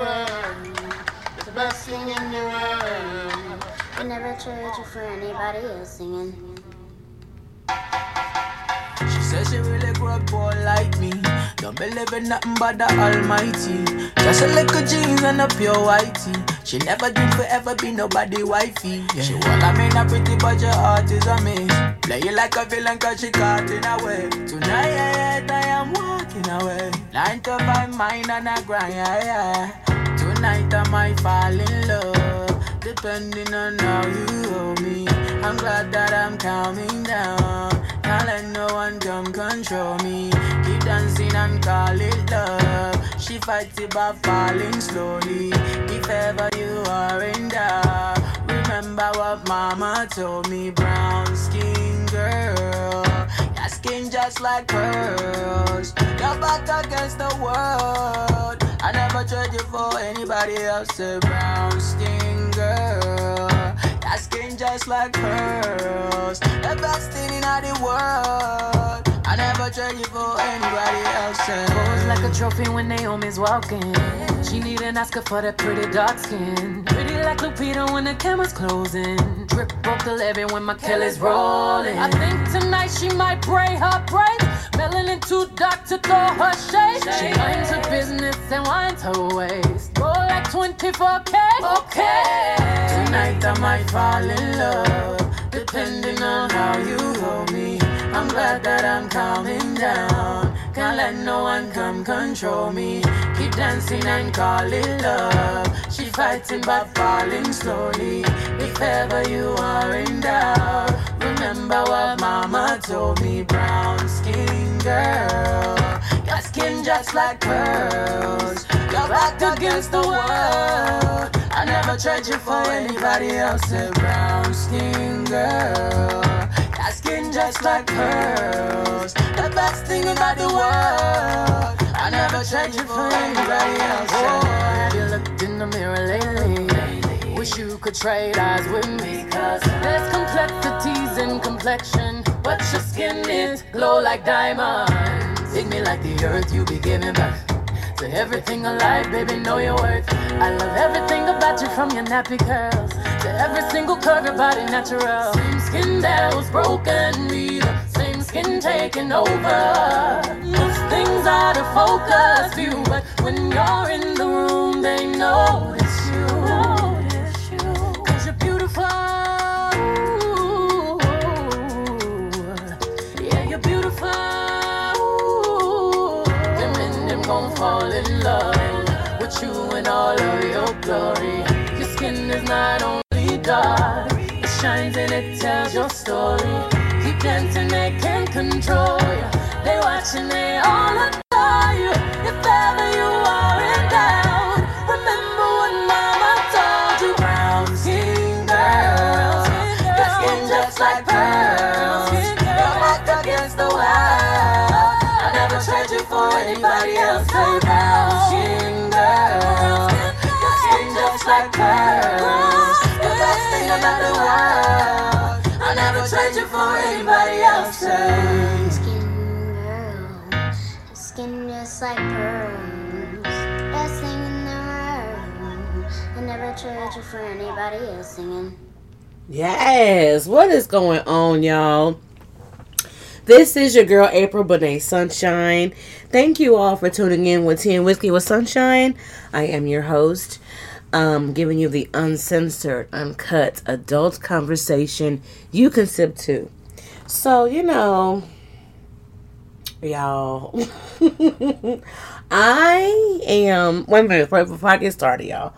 Just like pearls. The best thing in the world. I never trade you for anybody else singing. She says she really grew up poor like me. Don't believe in nothing but the Almighty. Just a little jeans and a pure whitey. She never did forever be nobody wifey. Yeah. She wanna mean a pretty but your heart is a miss. Play you like a villain cause she caught in a way. Tonight I am walking away. Nine to five mine and a grind. Yeah, yeah. Tonight I might fall in love. Depending on how you hold me. I'm glad that I'm calming down. Can't let no one come control me. Keep dancing and call it love. She fights it by falling slowly. If ever you are in doubt, remember what mama told me. Brown skin girl, your skin just like pearls. Your back against the world. I never trade you for anybody else. A brown skin girl. Your skin just like pearls. The best thing in all the world. I never trade you for anybody else. Pose like a trophy when Naomi's walking. She need an Oscar for that pretty dark skin. Pretty like Lupita when the camera's closing. Drip broke the levy when my Kelly's rolling. I think tonight she might break her braid. Melanin too dark to throw her shade. She minds her business and winds her waist. Roll like 24K. Okay. Tonight I might fall in love, depending on how you hold me. I'm glad that I'm calming down. Can't let no one come control me. Keep dancing and call it love. She fighting but falling slowly. If ever you are in doubt, remember what mama told me. Brown skin girl, your skin just like pearls. You're back against the world. I never trade you for anybody else. Brown skin girl. Skin just like pearls. The best thing about the world. I never trade you for anybody else. Oh, have you looked in the mirror lately? Wish you could trade eyes with me. Cause there's complexities in complexion. But your skin is glow like diamonds. Dig me like the earth you be giving back. To everything alive, baby, know your worth. I love everything about you from your nappy curls to every single curve, your body natural. Skin that was broken, me the same skin taking over. Most things out of focus view, but when you're in the room, they notice you. Cause you're beautiful. Yeah, you're beautiful. Them gon' fall in love with you in all of your glory. Your skin is not only dark, shines and it tells your story. Keep dancing, they can't control you. They watching, they all adore you. If ever you are in doubt, remember what mama told you. brown skin girl. Your skin just like pearls. Your back against the wall. I never trade you for anybody else. Say brown skin girl. Your skin just like pearls. The best thing about the world. I never trade you for anybody else. Say. Skin girl. Skin just like pearls. Best thing in the world. I never trade you for anybody else singing. Yes, what is going on, y'all? This is your girl April Bonet Sunshine. Thank you all for tuning in with Tea and Whiskey with Sunshine. I am your host, um, giving you the uncensored, uncut, adult conversation you can sip to. So, you know, y'all, I am. Wait a minute, before before I get started, y'all.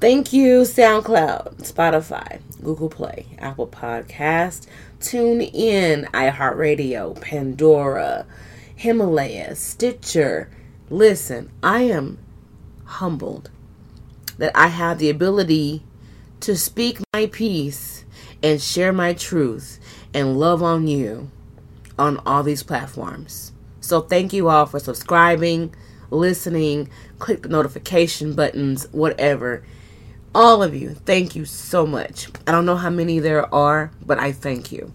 Thank you, SoundCloud, Spotify, Google Play, Apple Podcast, Tune In, iHeartRadio, Pandora, Himalaya, Stitcher. Listen, I am humbled that I have the ability to speak my piece and share my truth and love on you on all these platforms. So thank you all for subscribing, listening, click the notification buttons, whatever. All of you, thank you so much. I don't know how many there are, but I thank you.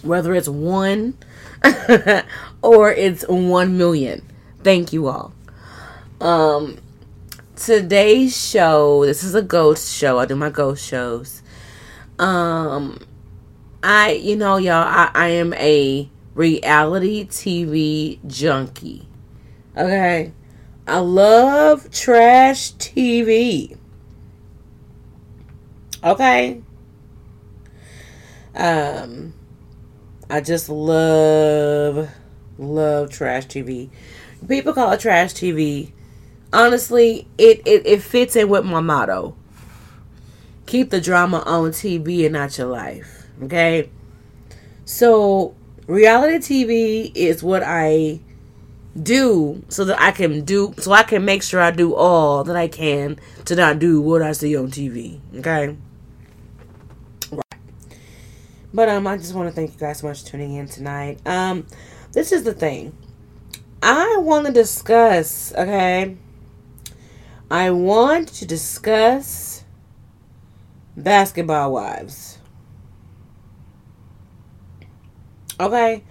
Whether it's one or it's one million, thank you all. Um, today's show, this is a ghost show. I do my ghost shows. Um, I, you know, y'all, I, I am a reality TV junkie. Okay. I love trash TV. Okay. Um I just love love trash TV. People call it trash TV. Honestly, it, it, it fits in with my motto. Keep the drama on TV and not your life. Okay? So reality TV is what I do so that I can do so I can make sure I do all that I can to not do what I see on TV. Okay. Right. But um I just want to thank you guys so much for tuning in tonight. Um this is the thing. I want to discuss, okay? I want to discuss basketball wives. Okay?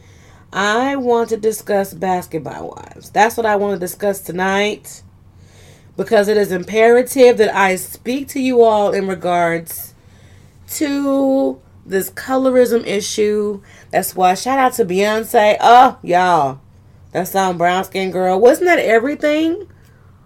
I want to discuss basketball wives. That's what I want to discuss tonight because it is imperative that I speak to you all in regards to this colorism issue. That's why shout out to Beyonce. Oh, y'all. That song Brown Skin Girl. Wasn't that everything?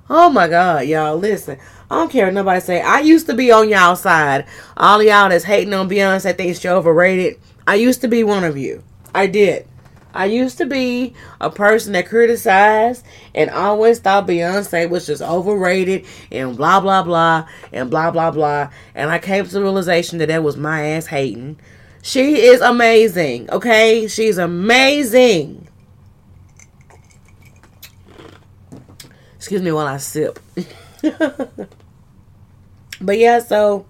Oh my god, y'all. Listen. I don't care nobody say. I used to be on y'all side. All y'all that's hating on Beyonce thinks she overrated. I used to be one of you. I did. I used to be a person that criticized and always thought Beyonce was just overrated and blah blah blah and blah blah blah. And I came to the realization that that was my ass hating. She is amazing, okay? She's amazing. Excuse me while I sip. but yeah, so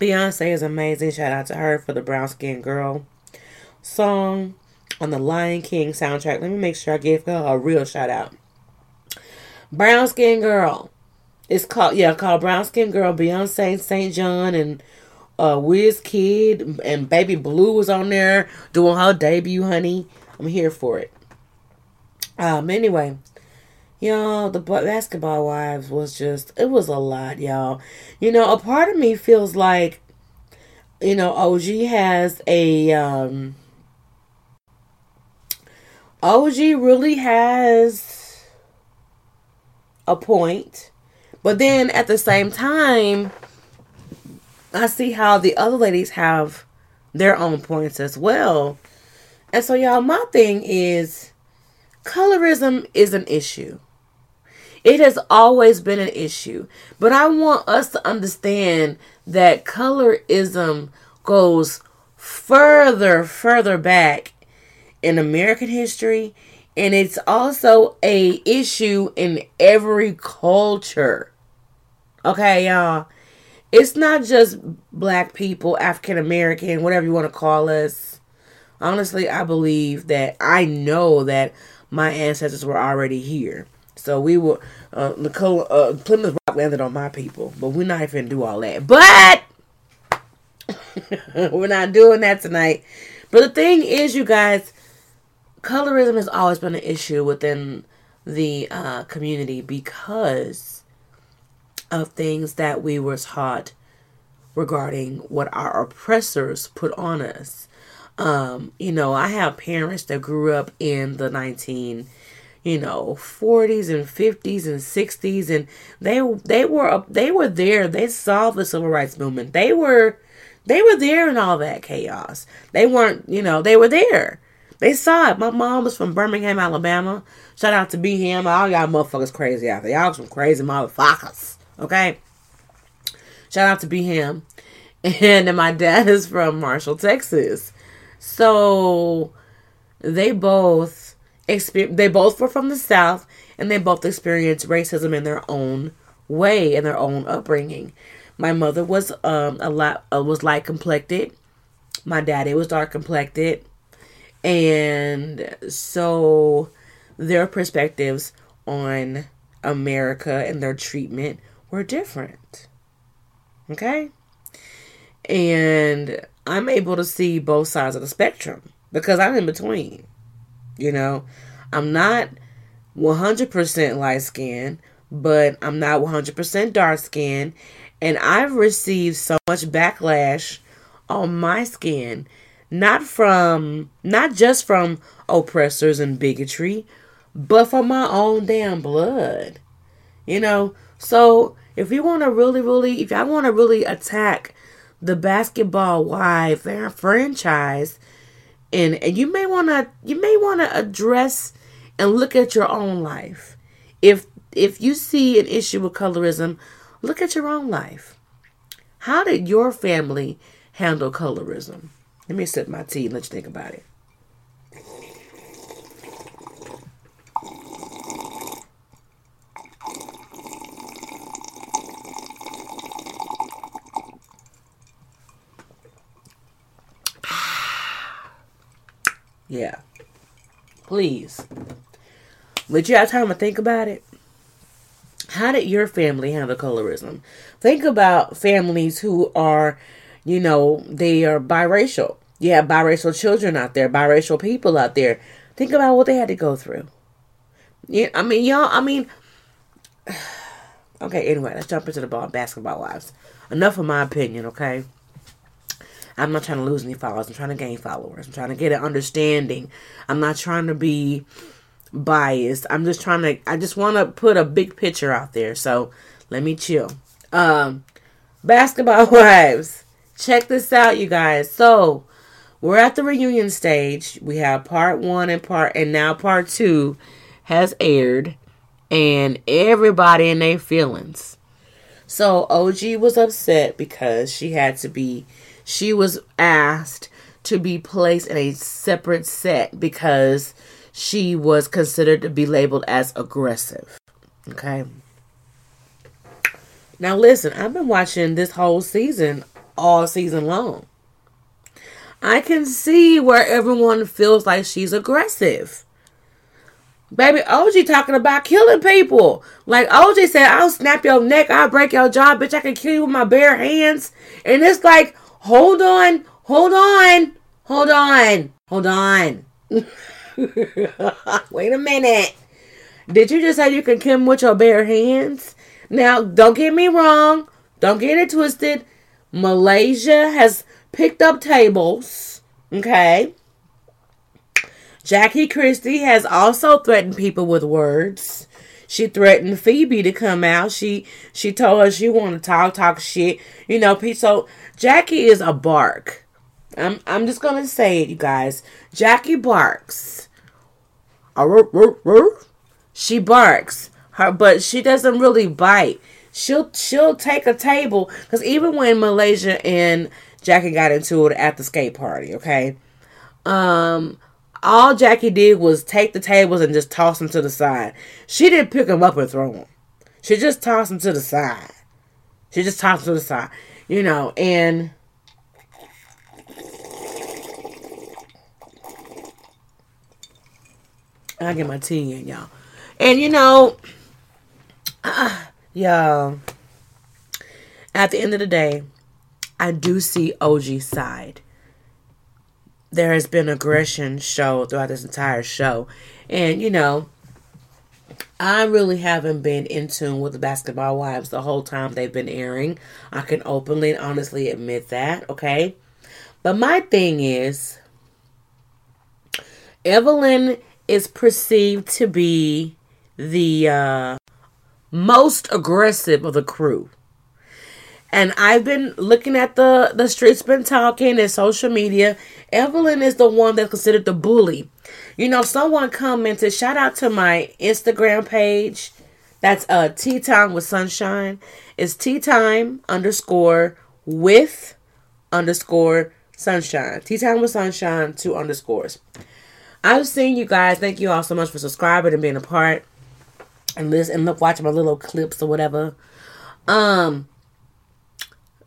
Beyonce is amazing. Shout out to her for the brown skin girl song on the Lion King soundtrack. Let me make sure I give her a real shout out. Brown Skin Girl. It's called yeah, called Brown Skin Girl. Beyonce, SAINt JHN, and uh Wizkid and Baby Blue was on there doing her debut, honey. I'm here for it. Um anyway, y'all, the basketball wives was just it was a lot, y'all. You know, a part of me feels like you know, OG has a um OG really has a point. But then at the same time, I see how the other ladies have their own points as well. And so, y'all, my thing is colorism is an issue. It has always been an issue. But I want us to understand that colorism goes further, further back in American history and it's also a issue in every culture. Okay, y'all. It's not just black people, African American, whatever you want to call us. Honestly, I believe that I know that my ancestors were already here. So we were uh, Nicole uh, Plymouth Rock landed on my people, but we're not even do all that. But we're not doing that tonight. But the thing is, you guys, colorism has always been an issue within the uh, community because of things that we were taught regarding what our oppressors put on us. Um, you know, I have parents that grew up in the 19, you know, 40s and 50s and 60s and they they were they were there. They saw the civil rights movement. They were they were there in all that chaos. They weren't, you know, they were there. They saw it. My mom was from Birmingham, Alabama. Shout out to BM. All y'all motherfuckers crazy out there. Y'all some crazy motherfuckers. Okay. Shout out to B Ham. And then my dad is from Marshall, Texas. So they both exper- they both were from the South and they both experienced racism in their own way in their own upbringing. My mother was um a lot uh, was light complected. My daddy was dark complected. And so their perspectives on America and their treatment were different. Okay? And I'm able to see both sides of the spectrum because I'm in between. You know, I'm not 100% light skinned, but I'm not 100% dark skinned. And I've received so much backlash on my skin, not from, not just from oppressors and bigotry, but from my own damn blood. You know, so if you want to really, really, if I want to really attack the basketball wife franchise, and and you may want to, you may want to address and look at your own life. If if you see an issue with colorism, look at your own life. How did your family handle colorism? Let me sip my tea and let you think about it. Yeah. Please. Would you have time to think about it? How did your family handle colorism? Think about families who are, you know, they are biracial. You have biracial children out there, biracial people out there. Think about what they had to go through. Yeah, I mean, y'all, I mean, okay, anyway, let's jump into the ball, basketball lives. Enough of my opinion, okay? I'm not trying to lose any followers. I'm trying to gain followers. I'm trying to get an understanding. I'm not trying to be biased. I'm just trying to I just want to put a big picture out there. So, let me chill. Um basketball wives. Check this out, you guys. So, we're at the reunion stage. We have part 1 and part and now part 2 has aired and everybody in their feelings. So, OG was upset because she had to be she was asked to be placed in a separate set because she was considered to be labeled as aggressive. Okay. Now, listen, I've been watching this whole season all season long. I can see where everyone feels like she's aggressive. Baby, OG talking about killing people. Like OG said, I'll snap your neck, I'll break your jaw, bitch. I can kill you with my bare hands. And it's like, hold on, hold on, hold on, hold on. Wait a minute. Did you just say you can him with your bare hands? Now, don't get me wrong. Don't get it twisted. Malaysia has picked up tables. Okay. Jackie Christie has also threatened people with words. She threatened Phoebe to come out. She she told her she want to talk talk shit. You know, so Jackie is a bark. I'm I'm just gonna say it, you guys. Jackie barks. She barks. Her, but she doesn't really bite. She'll she'll take a table because even when Malaysia and Jackie got into it at the skate party, okay, um, all Jackie did was take the tables and just toss them to the side. She didn't pick them up and throw them. She just tossed them to the side. She just tossed them to the side, you know, and I get my tea in, y'all. And you know, uh, y'all, at the end of the day, I do see OG side. There has been aggression show throughout this entire show. And you know, I really haven't been in tune with the basketball wives the whole time they've been airing. I can openly and honestly admit that, okay? But my thing is, Evelyn is perceived to be the uh, most aggressive of the crew. And I've been looking at the the streets been talking and social media. Evelyn is the one that's considered the bully. You know, someone commented, shout out to my Instagram page. That's uh tea time with sunshine. It's tea time underscore with underscore sunshine. Tea time with sunshine, two underscores. I've seen you guys. Thank you all so much for subscribing and being a part and listen and look watching my little clips or whatever. Um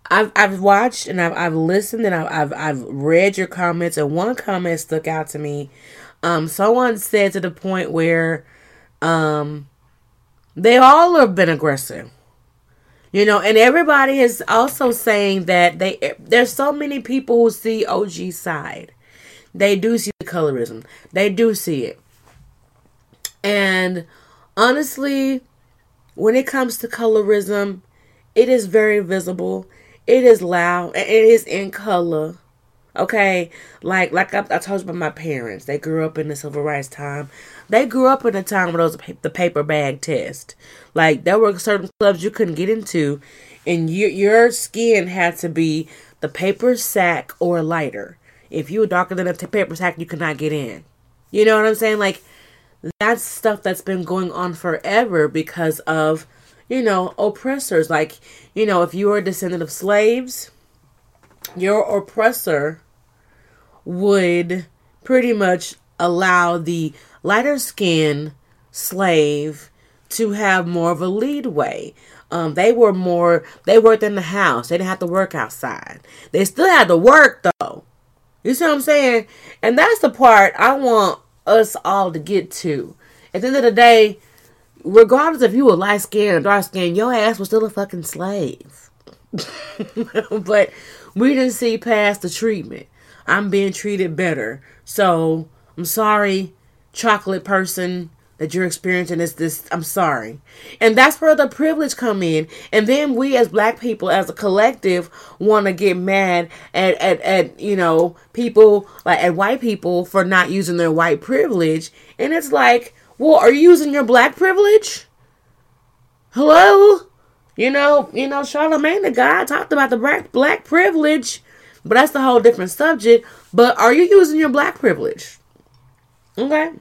I've I've watched and I've I've listened and I've I've, I've read your comments and one comment stuck out to me. Um someone said to the point where um they all have been aggressive. You know, and everybody is also saying that they there's so many people who see OG side. They do see the colorism. They do see it. And honestly, when it comes to colorism, it is very visible. It is loud and it is in color. Okay, like like I, I, told you about my parents. They grew up in the civil rights time. They grew up in a time where there was the paper bag test. Like there were certain clubs you couldn't get into, and you, your skin had to be the paper sack or lighter. If you were darker than a t- paper sack, you could not get in. You know what I'm saying? Like that's stuff that's been going on forever because of you know oppressors. Like you know, if you were a descendant of slaves your oppressor would pretty much allow the lighter skinned slave to have more of a leadway. Um, they were more, they worked in the house. They didn't have to work outside. They still had to work though. You see what I'm saying? And that's the part I want us all to get to. At the end of the day, regardless if you were light skinned or dark skinned, your ass was still a fucking slave. but we didn't see past the treatment. I'm being treated better. So I'm sorry, chocolate person that you're experiencing this this I'm sorry. And that's where the privilege come in. And then we as black people as a collective want to get mad at, at at you know people like at white people for not using their white privilege. And it's like, well, are you using your black privilege? Hello? You know, you know, Charlamagne tha God talked about the black black privilege, but that's a whole different subject. But are you using your black privilege? Okay.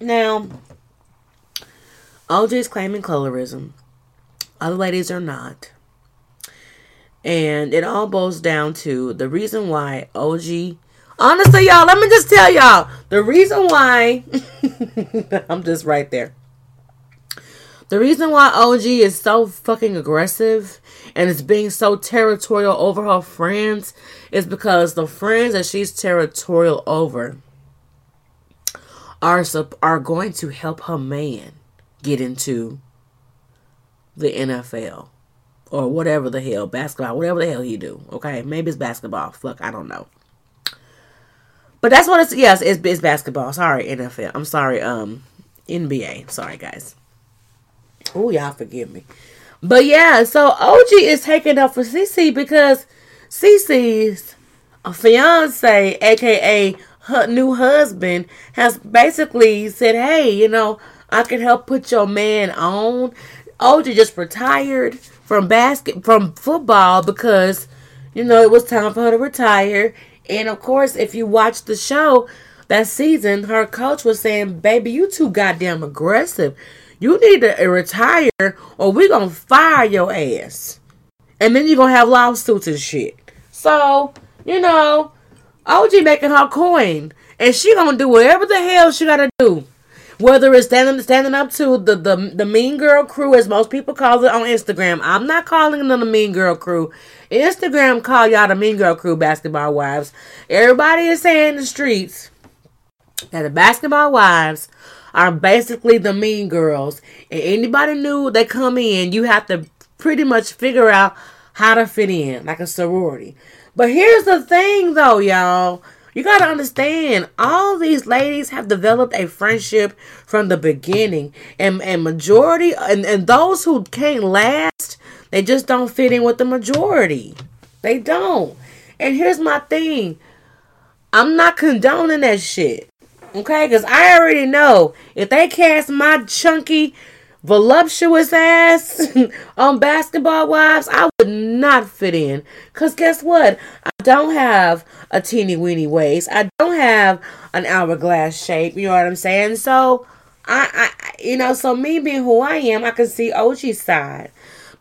Now, OG is claiming colorism. Other ladies are not. And it all boils down to the reason why OG. Honestly, y'all, let me just tell y'all the reason why. I'm just right there. The reason why OG is so fucking aggressive and is being so territorial over her friends is because the friends that she's territorial over are are going to help her man get into the NFL or whatever the hell basketball, whatever the hell he do. Okay, maybe it's basketball. Fuck, I don't know. But that's what it's. Yes, it's, it's basketball. Sorry, NFL. I'm sorry. Um, NBA. Sorry, guys. Oh, y'all forgive me. But yeah, so OG is taking up for CC because CC's fiance, aka her new husband, has basically said, "Hey, you know, I can help put your man on." OG just retired from basket from football because you know it was time for her to retire. And of course, if you watch the show that season, her coach was saying, "Baby, you too goddamn aggressive." You need to retire or we're going to fire your ass. And then you're going to have lawsuits and shit. So, you know, OG making her coin. And she going to do whatever the hell she got to do. Whether it's standing standing up to the, the the mean girl crew, as most people call it on Instagram. I'm not calling them the mean girl crew. Instagram call y'all the mean girl crew basketball wives. Everybody is saying in the streets that the basketball wives are basically the mean girls. And anybody new that come in, you have to pretty much figure out how to fit in, like a sorority. But here's the thing though, y'all. You gotta understand, all these ladies have developed a friendship from the beginning. And and majority and, and those who can't last, they just don't fit in with the majority. They don't. And here's my thing. I'm not condoning that shit. Okay, because I already know if they cast my chunky, voluptuous ass on um, basketball wives, I would not fit in. Because guess what? I don't have a teeny weeny waist. I don't have an hourglass shape. You know what I'm saying? So I, I, you know, so me being who I am, I can see OG's side.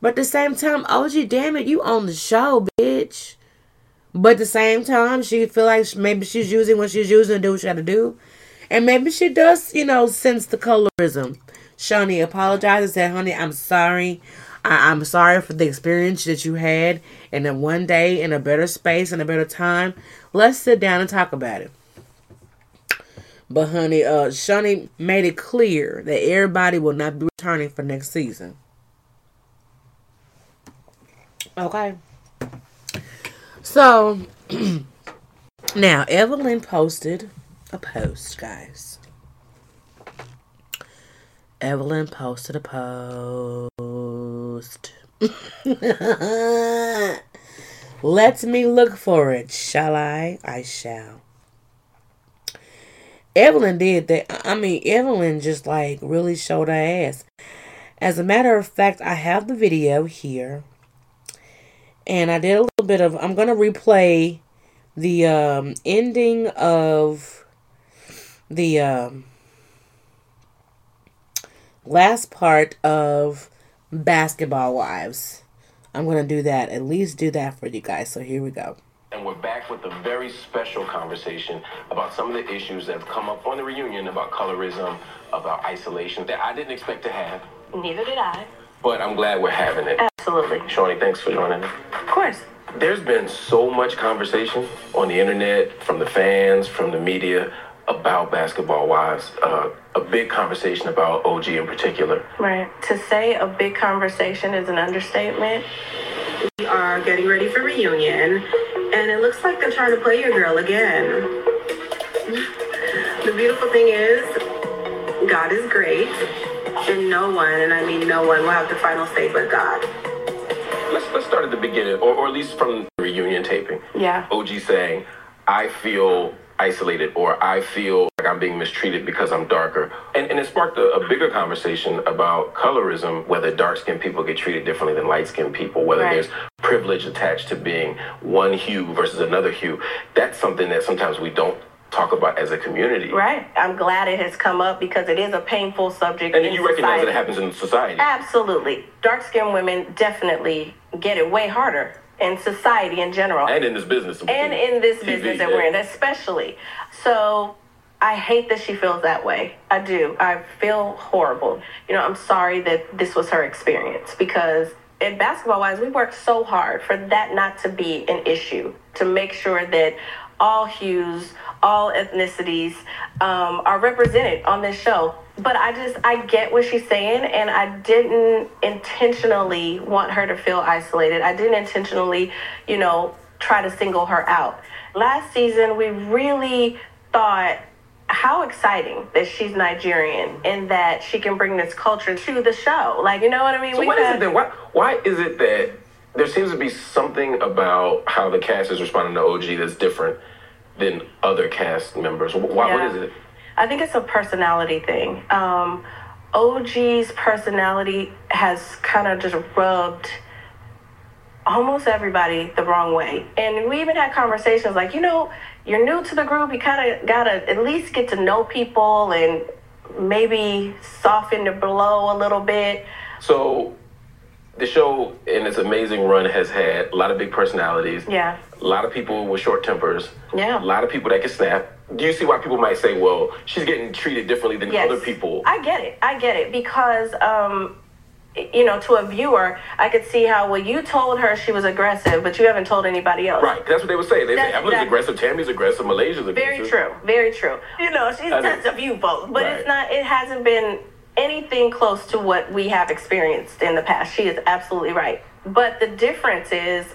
But at the same time, OG, damn it, you on the show, bitch. But at the same time, she feel like maybe she's using what she's using to do what she got to do. And maybe she does, you know, sense the colorism. Shaunie apologized and said, honey, I'm sorry. I- I'm sorry for the experience that you had. And then one day, in a better space and a better time, let's sit down and talk about it. But honey, uh, Shaunie made it clear that everybody will not be returning for next season. Okay. So now Evelyn posted a post, guys. Evelyn posted a post. Let me look for it, shall I? I shall. Evelyn did that. I mean, Evelyn just like really showed her ass. As a matter of fact, I have the video here. And I did a little bit of, I'm going to replay the um, ending of the um, last part of Basketball Wives. I'm going to do that, at least do that for you guys. So here we go. And we're back with a very special conversation about some of the issues that have come up on the reunion about colorism, about isolation that I didn't expect to have, Neither did I. but I'm glad we're having it. Absolutely. Shaunie, thanks for joining us. Of course. There's been so much conversation on the internet, from the fans, from the media, about basketball wives. Uh, a big conversation about OG in particular. Right. To say a big conversation is an understatement. We are getting ready for reunion, and it looks like they're trying to play your girl again. The beautiful thing is, God is great, and no one, and I mean no one, will have the final say but God. Let's let's start at the beginning, or, or at least from the reunion taping. Yeah. OG saying, "I feel isolated," or "I feel like I'm being mistreated because I'm darker," and and it sparked a, a bigger conversation about colorism, whether dark skinned people get treated differently than light skinned people, whether Right. there's privilege attached to being one hue versus another hue. That's something that sometimes we don't talk about as a community. Right. I'm glad it has come up because it is a painful subject. And you recognize that it happens in society. Absolutely. Dark skinned women definitely get it way harder in society in general. And in this business. and in this TV, business that yeah. we're in, especially. So I hate that she feels that way. I do. I feel horrible. You know, I'm sorry that this was her experience because in basketball wise, we worked so hard for that not to be an issue, to make sure that all hues, all ethnicities um, are represented on this show. But I just, I get what she's saying, and I didn't intentionally want her to feel isolated. I didn't intentionally, you know, try to single her out. Last season, we really thought how exciting that she's Nigerian and that she can bring this culture to the show. Like, you know what I mean? So We've what is had- it that why why is it that there seems to be something about how the cast is responding to OG that's different than other cast members? Why, Yeah. is it? I think it's a personality thing. Um, OG's personality has kind of just rubbed almost everybody the wrong way. And we even had conversations like, you know, you're new to the group, you kind of got to at least get to know people and maybe soften the blow a little bit. So the show in its amazing run has had a lot of big personalities. Yeah. A lot of people with short tempers. Yeah. A lot of people that can snap. Do you see why people might say, well, she's getting treated differently than Yes. other people? I get it. I get it because um you know, to a viewer, I could see how well you told her she was aggressive, but you haven't told anybody else. right. That's what they would say. They say Evelyn's exactly- aggressive, Tami's aggressive, Malaysia's aggressive. Very true. Very true. You know, she's I know. touched a few folks, but Right. it's not. It hasn't been anything close to what we have experienced in the past. She is absolutely right. But the difference is,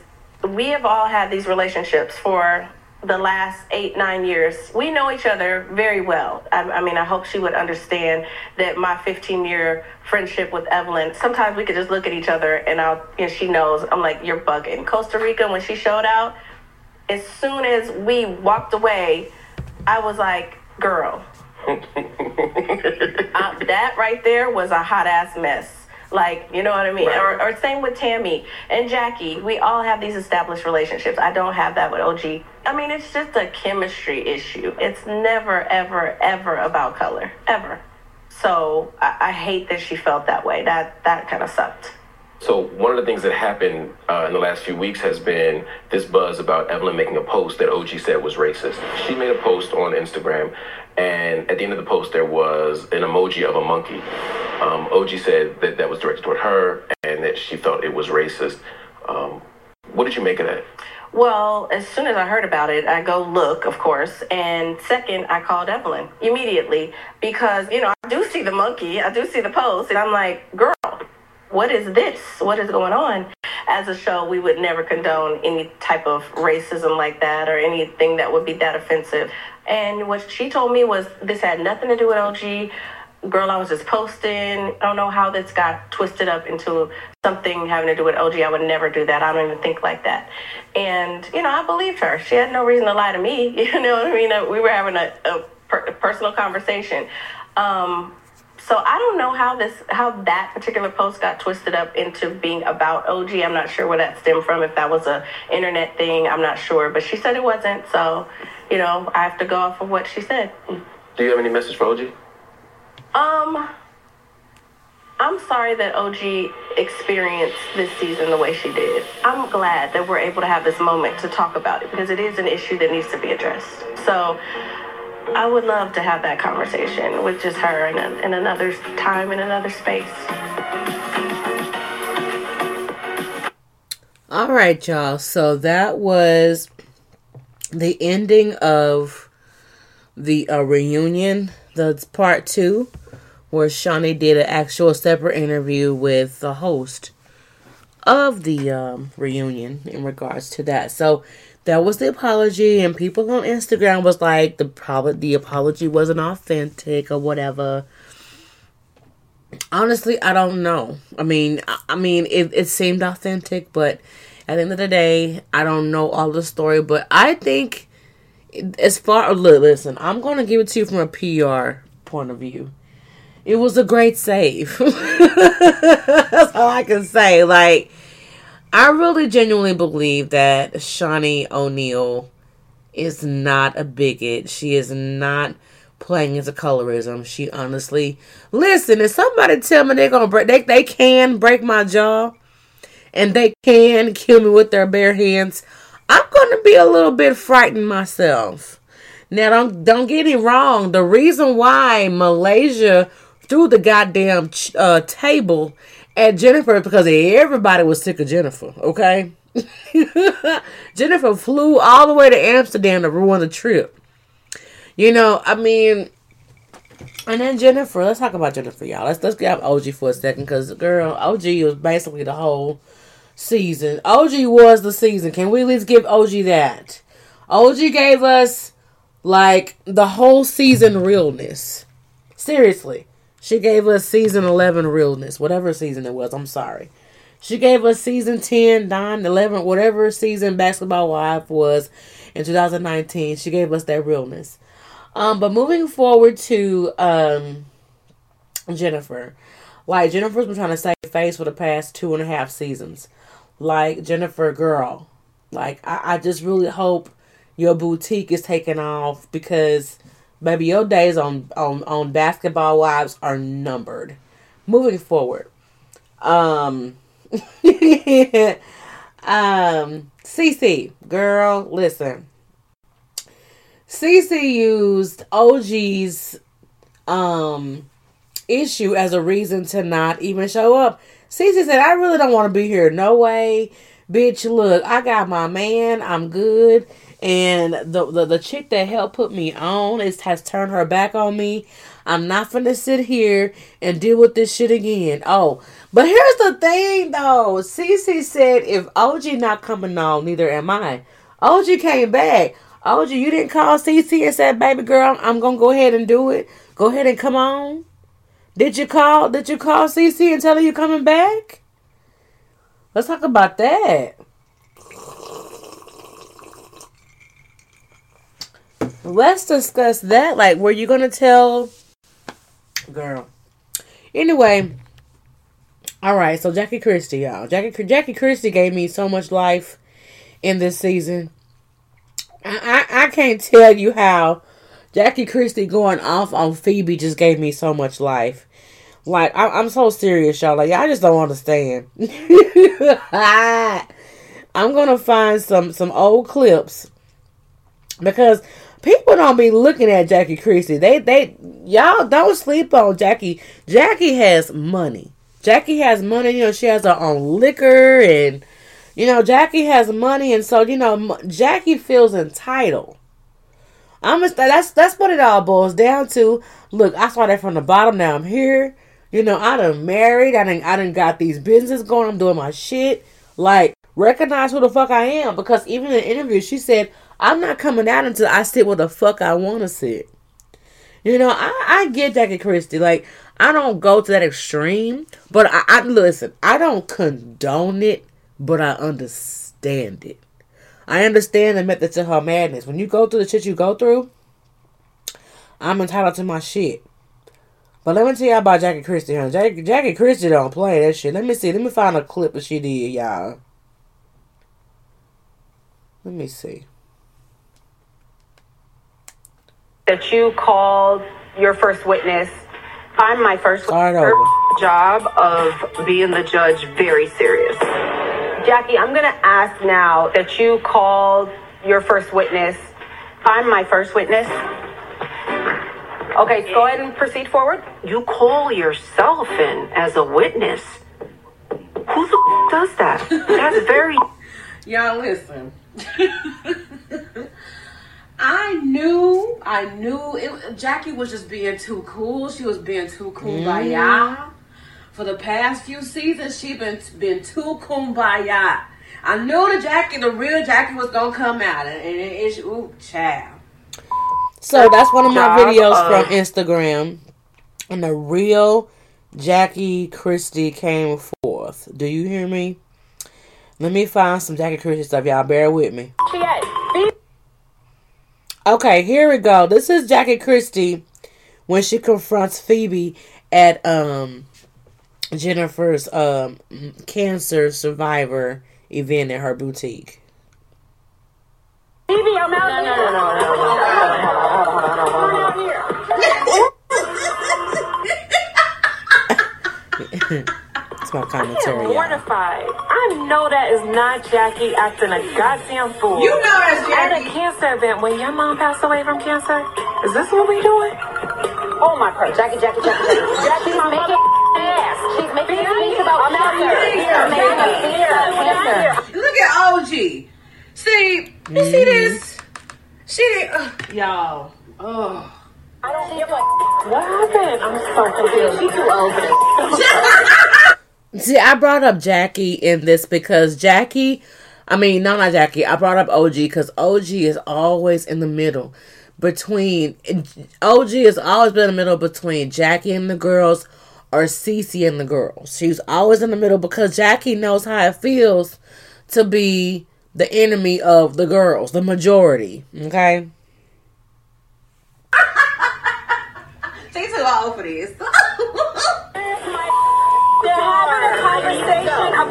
we have all had these relationships for the last eight, nine years. We know each other very well. I, I mean, I hope she would understand that my 15 year friendship with Evelyn, sometimes we could just look at each other and I'll, and she knows, I'm like, you're bugging. Costa Rica, when she showed out, as soon as we walked away, I was like, girl, uh, that right there was a hot ass mess. Like, you know what I mean? Right. Or, or same with Tami and Jackie. We all have these established relationships. I don't have that with OG. I mean, it's just a chemistry issue. It's never, ever, ever about color. Ever. So I, I hate that she felt that way. That that kind of sucked. So one of the things that happened uh, in the last few weeks has been this buzz about Evelyn making a post that OG said was racist. She made a post on Instagram, and at the end of the post there was an emoji of a monkey. Um, OG said that that was directed toward her and that she felt it was racist. Um, what did you make of that? Well, as soon as I heard about it, I go look, of course. And second, I called Evelyn immediately because, you know, I do see the monkey, I do see the post, and I'm like, girl, what is this? What is going on? As a show, we would never condone any type of racism like that or anything that would be that offensive. And what she told me was this had nothing to do with OG. Girl, I was just posting. I don't know how this got twisted up into something having to do with OG. I would never do that. I don't even think like that. And, you know, I believed her. She had no reason to lie to me. You know what I mean? We were having a, a per- personal conversation. Um, so I don't know how this how that particular post got twisted up into being about OG. I'm not sure where that stemmed from. If that was a internet thing, I'm not sure. But she said it wasn't. So, you know, I have to go off of what she said. Do you have any message for OG? Um, I'm sorry that OG experienced this season the way she did. I'm glad that we're able to have this moment to talk about it because it is an issue that needs to be addressed. So I would love to have that conversation with just her in, a, in another time, in another space. All right, y'all. So that was the ending of the uh, reunion, the part two, where Shaunie did an actual separate interview with the host of the um, reunion in regards to that. So that was the apology, and people on Instagram was like the probably the apology wasn't authentic or whatever. Honestly, I don't know. I mean, I, I mean, it, it seemed authentic, but at the end of the day, I don't know all the story. But I think, as far look, listen, I'm gonna give it to you from a PR point of view. It was a great save. That's all I can say. Like I really genuinely believe that Shaunie O'Neal is not a bigot. She is not playing into colorism. She honestly listen, if somebody tell me they're gonna break they, they can break my jaw and they can kill me with their bare hands, I'm gonna be a little bit frightened myself. Now don't don't get it wrong. The reason why Malaysia threw the goddamn uh, table at Jennifer because everybody was sick of Jennifer, okay? Jennifer flew all the way to Amsterdam to ruin the trip. You know, I mean, and then Jennifer, let's talk about Jennifer, y'all. Let's let's get OG for a second because girl, OG was basically the whole season. OG was the season. Can we at least give OG that? OG gave us like the whole season realness. Seriously. She gave us season 11 realness, whatever season it was. I'm sorry. She gave us season 10, 9, 11, whatever season Basketball Wife was in 2019. She gave us that realness. Um, but moving forward to um, Jennifer. Like, Jennifer's been trying to save face for the past two and a half seasons. Like, Jennifer, girl. Like, I, I just really hope your boutique is taking off because Baby, your days on, on, on basketball wives are numbered. Moving forward. Um um CC, girl, listen. CC used OG's um issue as a reason to not even show up. CC said, I really don't want to be here. No way. Bitch, look, I got my man. I'm good and the, the the chick that helped put me on is has turned her back on me. I'm not gonna sit here and deal with this shit again. Oh, but here's the thing though. Cece said if OG not coming on, neither am I. OG came back. OG, you didn't call CC and said, "Baby girl, I'm gonna go ahead and do it. Go ahead and come on." Did you call? Did you call CC and tell her you coming back? Let's talk about that. Let's discuss that. Like, were you gonna tell, girl? Anyway, all right. So Jackie Christie, y'all. Jackie Jackie Christie gave me so much life in this season. I I, I can't tell you how Jackie Christie going off on Phoebe just gave me so much life. Like I, I'm so serious, y'all. Like I just don't understand. I'm gonna find some some old clips because people don't be looking at Jackie Christie. They they y'all don't sleep on Jackie. Jackie has money. Jackie has money. You know she has her own liquor and you know Jackie has money and so you know Jackie feels entitled. I'm just, that's that's what it all boils down to. Look, I started from the bottom. Now I'm here. You know, I done married. I done I done got these businesses going. I'm doing my shit. Like recognize who the fuck I am because even in the interview she said I'm not coming out until I sit where the fuck I want to sit. You know, I, I get Jackie Christie. Like, I don't go to that extreme, but I, I listen. I don't condone it, but I understand it. I understand the method to her madness. When you go through the shit you go through, I'm entitled to my shit. But let me tell y'all about Jackie Christie. Huh? Jackie, Jackie Christie don't play that shit. Let me see. Let me find a clip that she did, y'all. Let me see. That you called your first witness. I'm my first Start over. job of being the judge very serious. Jackie, I'm going to ask now that you called your first witness. I'm my first witness. Okay, go ahead and proceed forward. You call yourself in as a witness. Who the does that? That's very Y'all listen. I knew, I knew it. Jackie was just being too cool. She was being too kumbaya. For the past few seasons, she been been too kumbaya. I knew the Jackie, the real Jackie, was gonna come out, and, and it is ooh, child. So that's one of my Job videos of- from Instagram, and the real Jackie Christie came forth. Do you hear me? Let me find some Jackie Christie stuff, y'all. Bear with me. She had Okay, here we go. This is Jackie Christie when she confronts Phoebe at um Jennifer's um cancer survivor event at her boutique. Phoebe, I'm out here. No, no, no, no, It's my commentary. y'all. mortified. I know that is not Jackie acting a goddamn fool. You know that's At a cancer event when your mom passed away from cancer. Is this what we doing? Oh my god, Jackie, Jackie, Jackie, Jackie. Jackie's making ass. She's making a speech about cancer. She's making a speech about cancer. Look at OG. See, you see mm-hmm. this? She uh, did, ugh, y'all. Oh. I don't give a What happened? I'm so confused. She's too old for this. See, I brought up Jackie in this because Jackie, I mean, no, not Jackie. I brought up OG because OG is always in the middle between. OG has always been in the middle between Jackie and the girls or Cece and the girls. She's always in the middle because Jackie knows how it feels to be the enemy of the girls, the majority. Okay. She's too old for this.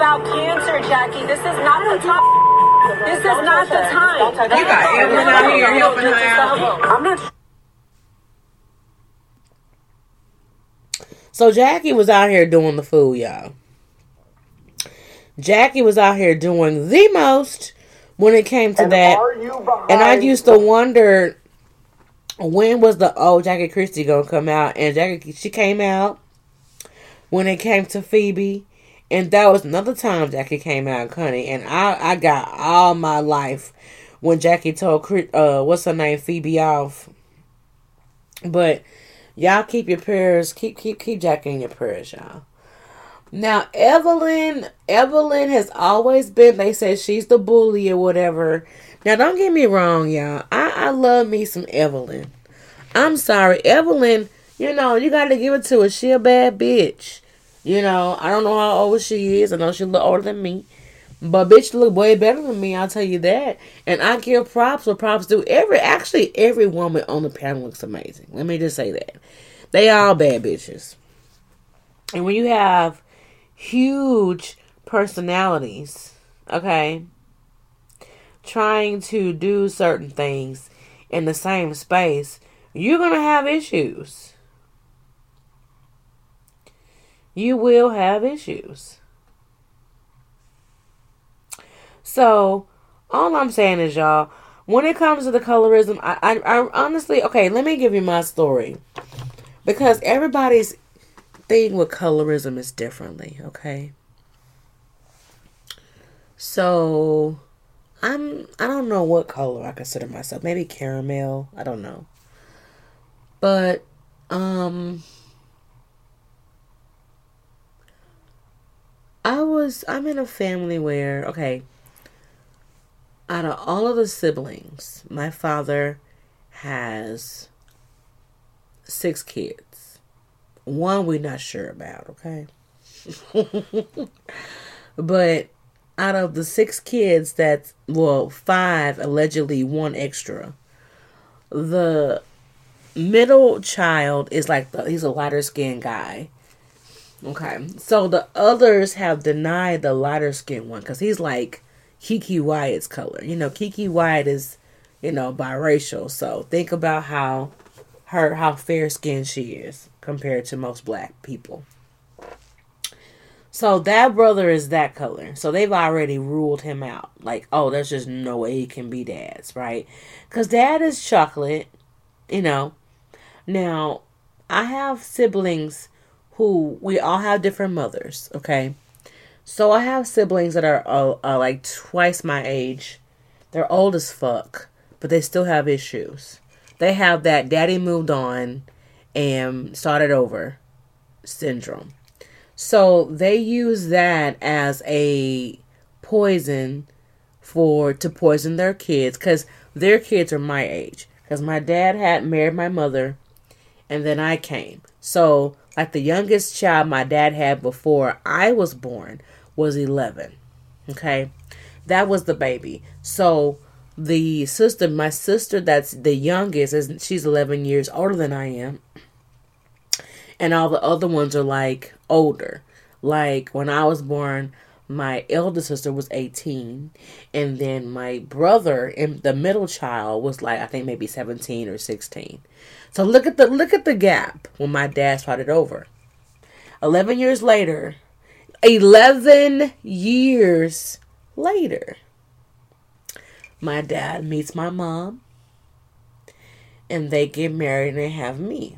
About cancer, Jackie. This is not the time. This is not the time. You got Evelyn out here helping her out. I'm not So Jackie was out here doing the fool, y'all. Jackie was out here doing the most when it came to that. And I used to wonder when was the old Jackie Christie gonna come out? And Jackie she came out when it came to Phoebe. And that was another time Jackie came out, honey. And I, I got all my life when Jackie told uh what's her name Phoebe off. But y'all keep your prayers, keep keep keep Jackie in your prayers, y'all. Now Evelyn, Evelyn has always been. They say she's the bully or whatever. Now don't get me wrong, y'all. I I love me some Evelyn. I'm sorry, Evelyn. You know you got to give it to her. She a bad bitch. You know I don't know how old she is. I know she little older than me. But bitch look way better than me, I'll tell you that. And I give props where props do. Every actually every woman on the panel looks amazing. Let me just say that. They all bad bitches. And when you have huge personalities, okay, trying to do certain things in the same space, you're to have issues. You will have issues. So, all I'm saying is, y'all, when it comes to the colorism, I, I, I honestly, okay, let me give you my story. Because everybody's thing with colorism is differently, okay? So, I'm, I don't know what color I consider myself. Maybe caramel. I don't know. But, um, I was, I'm in a family where, okay, out of all of the siblings, my father has six kids. One we're not sure about, okay? but out of the six kids that well, five allegedly one extra. The middle child is like the, he's a lighter skinned guy. Okay. So the others have denied the lighter skinned one cuz he's like Kiki Wyatt's color. You know, Kiki Wyatt is, you know, biracial. So think about how her how fair skinned she is compared to most black people. So that brother is that color. So they've already ruled him out. Like, oh, there's just no way he can be dad's, right? Because dad is chocolate, you know. Now, I have siblings who we all have different mothers, okay? So I have siblings that are, uh, uh, like twice my age. They're old as fuck, but they still have issues. They have that daddy moved on and started over syndrome. So they use that as a poison for to poison their kids because their kids are my age. Because my dad had married my mother, and then I came. So like the youngest child my dad had before I was born was 11. Okay. That was the baby. So the sister, my sister that's the youngest is she's 11 years older than I am. And all the other ones are like older. Like when I was born, my elder sister was 18 and then my brother and the middle child was like I think maybe 17 or 16. So look at the look at the gap when my dad started over. 11 years later, 11 years later, my dad meets my mom and they get married and they have me.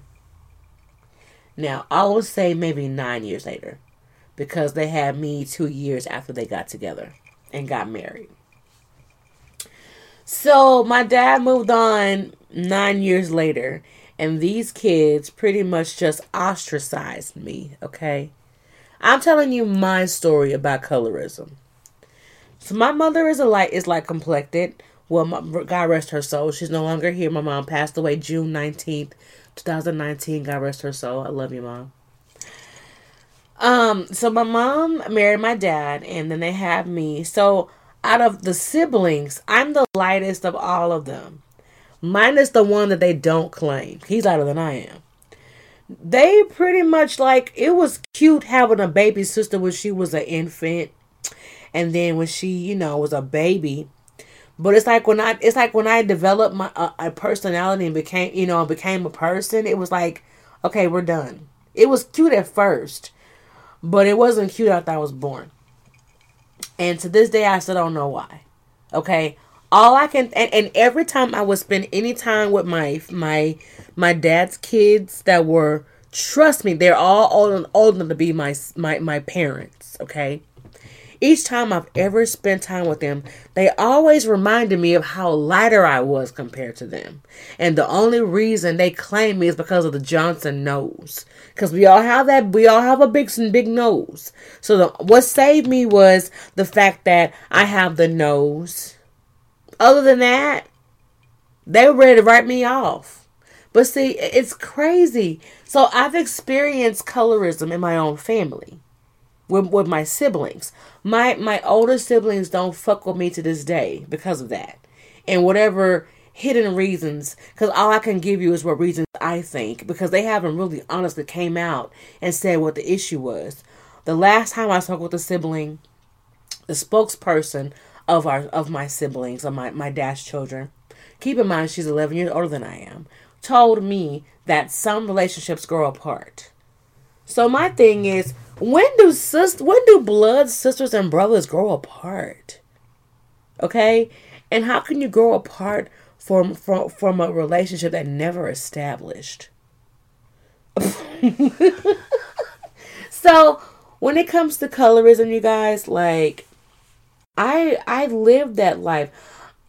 Now, I would say maybe nine years later because they had me two years after they got together and got married. So, my dad moved on nine years later, and these kids pretty much just ostracized me, okay? I'm telling you my story about colorism. So my mother is a light is like complected. Well, my, God rest her soul. She's no longer here. My mom passed away June nineteenth, two thousand nineteen. God rest her soul. I love you, mom. Um, so my mom married my dad, and then they had me. So out of the siblings, I'm the lightest of all of them. Minus the one that they don't claim. He's lighter than I am. They pretty much like it was cute having a baby sister when she was an infant and then when she you know was a baby. But it's like when i it's like when i developed my uh, a personality and became you know became a person it was like okay we're done. It was cute at first but it wasn't cute after i was born. And to this day i still don't know why. Okay all I can and, and every time I would spend any time with my my my dad's kids that were trust me, they're all old, old enough to be my my my parents, okay? Each time I've ever spent time with them, they always reminded me of how lighter I was compared to them. And the only reason they claim me is because of the Johnson nose. Because we all have that, we all have a big, big nose. So the, what saved me was the fact that I have the nose other than that, they were ready to write me off. But see, it's crazy. So I've experienced colorism in my own family with, with my siblings. My my older siblings don't fuck with me to this day because of that. And whatever hidden reasons, because all I can give you is what reasons I think, because they haven't really honestly came out and said what the issue was. The last time I spoke with a sibling, the spokesperson of our of my siblings, of my, my dad's children. Keep in mind she's eleven years older than I am. told me that some relationships grow apart. So my thing is, when do sis when do blood sisters and brothers grow apart? Okay? And how can you grow apart from from, from a relationship that never established? so when it comes to colorism, you guys, like I I lived that life.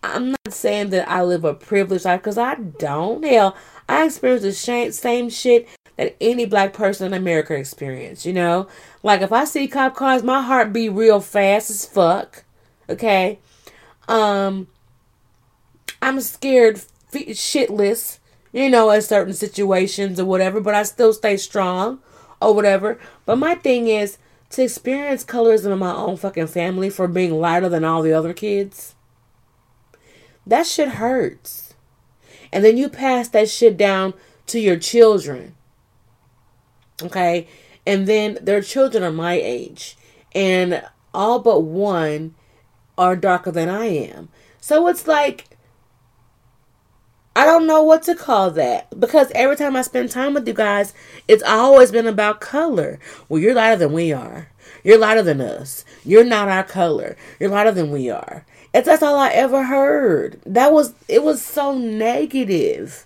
I'm not saying that I live a privileged life because I don't. Hell, I experienced the same, same shit that any black person in America experienced. You know, like if I see cop cars, my heart beat real fast as fuck. Okay, um, I'm scared f- shitless. You know, in certain situations or whatever, but I still stay strong or whatever. But my thing is to experience colorism in my own fucking family for being lighter than all the other kids. That shit hurts. And then you pass that shit down to your children. Okay? And then their children are my age. And all but one are darker than I am. So it's like I don't know what to call that because every time I spend time with you guys, it's always been about color. Well, you're lighter than we are. You're lighter than us. You're not our color. You're lighter than we are. It's that's all I ever heard. That was it was so negative.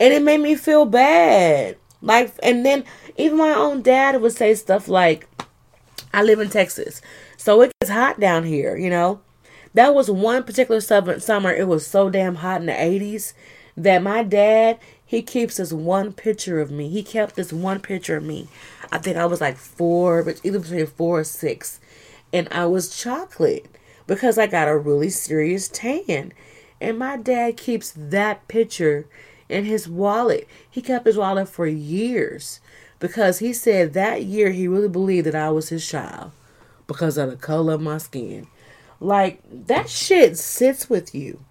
And it made me feel bad. Like and then even my own dad would say stuff like I live in Texas. So it gets hot down here, you know. That was one particular summer. It was so damn hot in the 80s that my dad he keeps this one picture of me. He kept this one picture of me. I think I was like four, but either between four or six, and I was chocolate because I got a really serious tan. And my dad keeps that picture in his wallet. He kept his wallet for years because he said that year he really believed that I was his child because of the color of my skin. Like that shit sits with you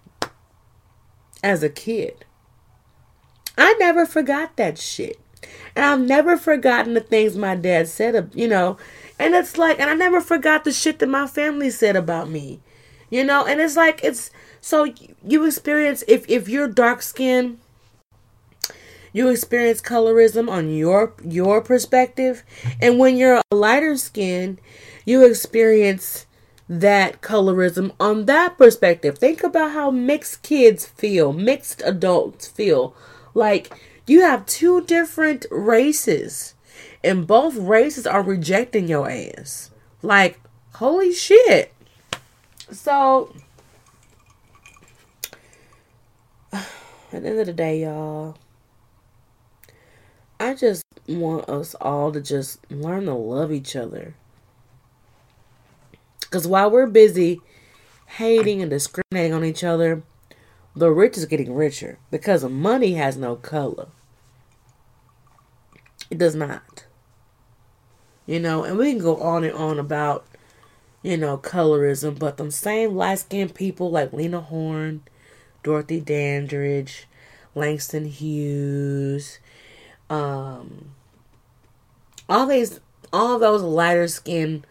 as a kid. I never forgot that shit. And I've never forgotten the things my dad said, you know. And it's like, and I never forgot the shit that my family said about me, you know. And it's like, it's so you experience, if, if you're dark skinned, you experience colorism on your your perspective and when you're a lighter skin you experience that colorism on that perspective think about how mixed kids feel mixed adults feel like you have two different races, and both races are rejecting your ass. Like, holy shit. So, at the end of the day, y'all, I just want us all to just learn to love each other. Because while we're busy hating and discriminating on each other, the rich is getting richer because money has no color. It does not. You know, and we can go on and on about, you know, colorism, but them same light skinned people like Lena Horne, Dorothy Dandridge, Langston Hughes, um, all these, all those lighter skinned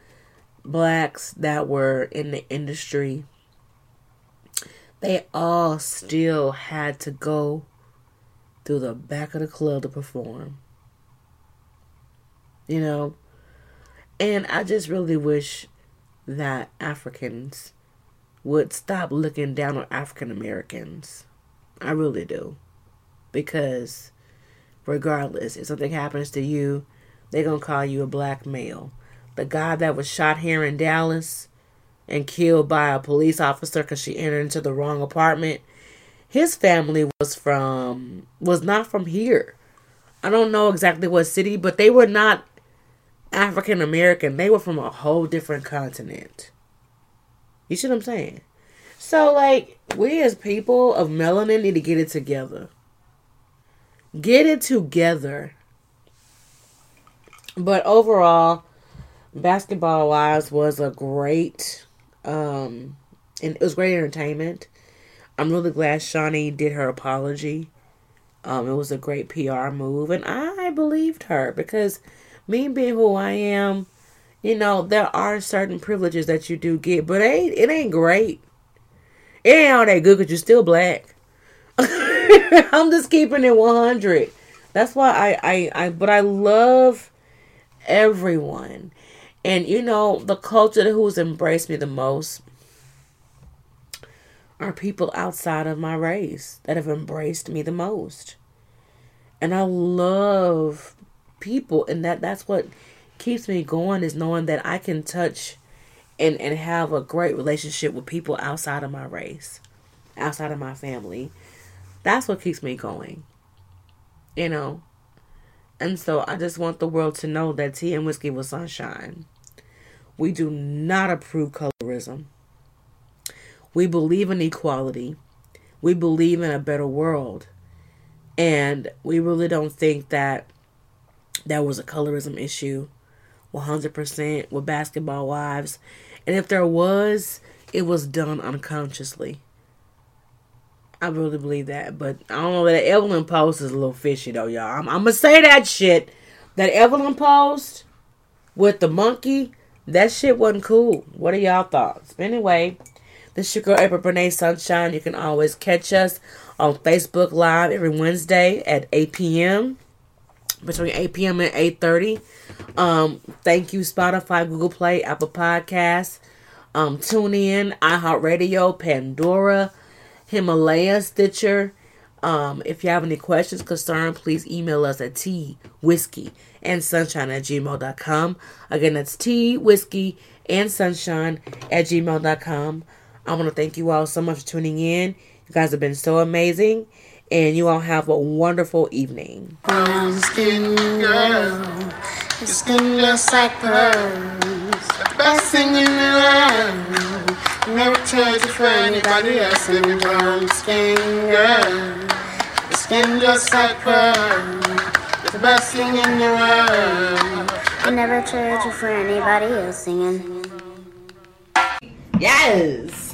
blacks that were in the industry they all still had to go through the back of the club to perform. You know? And I just really wish that Africans would stop looking down on African Americans. I really do. Because regardless, if something happens to you, they're going to call you a black male. The guy that was shot here in Dallas, and killed by a police officer because she entered into the wrong apartment. His family was from was not from here. I don't know exactly what city, but they were not African American. They were from a whole different continent. You see what I'm saying? So like we as people of melanin need to get it together. Get it together. But overall, basketball wise was a great um, and it was great entertainment. I'm really glad Shaunie did her apology. Um, it was a great PR move, and I believed her because me being who I am, you know, there are certain privileges that you do get, but it ain't it ain't great. It ain't all that good because you're still black. I'm just keeping it 100. That's why I, I, I, but I love everyone. And you know, the culture who's embraced me the most are people outside of my race that have embraced me the most. And I love people and that that's what keeps me going is knowing that I can touch and and have a great relationship with people outside of my race, outside of my family. That's what keeps me going. You know. And so I just want the world to know that tea and whiskey with sunshine. We do not approve colorism. We believe in equality. We believe in a better world. And we really don't think that that was a colorism issue 100% with basketball wives. And if there was, it was done unconsciously. I really believe that. But I don't know that Evelyn post is a little fishy though, y'all. I'm, I'm gonna say that shit. That Evelyn post with the monkey, that shit wasn't cool. What are y'all thoughts? But anyway, this is your girl April Brene Sunshine. You can always catch us on Facebook Live every Wednesday at 8 p.m. Between 8 p.m. and 8.30. Um, thank you, Spotify, Google Play, Apple Podcasts, um, Tune in, iHeartRadio, Pandora, Himalaya, Stitcher. Um, if you have any questions, concern, please email us at tea, whiskey, and sunshine at gmail.com. Again, that's tea, whiskey, and sunshine at gmail.com. I want to thank you all so much for tuning in. You guys have been so amazing, and you all have a wonderful evening. Brown skin girl, your skin looks like pearls. The best thing in the world. Never trade you for anybody else. In brown skin girl, your skin just like pearls. The best thing in the world. I never trade you for anybody else singing. Yes.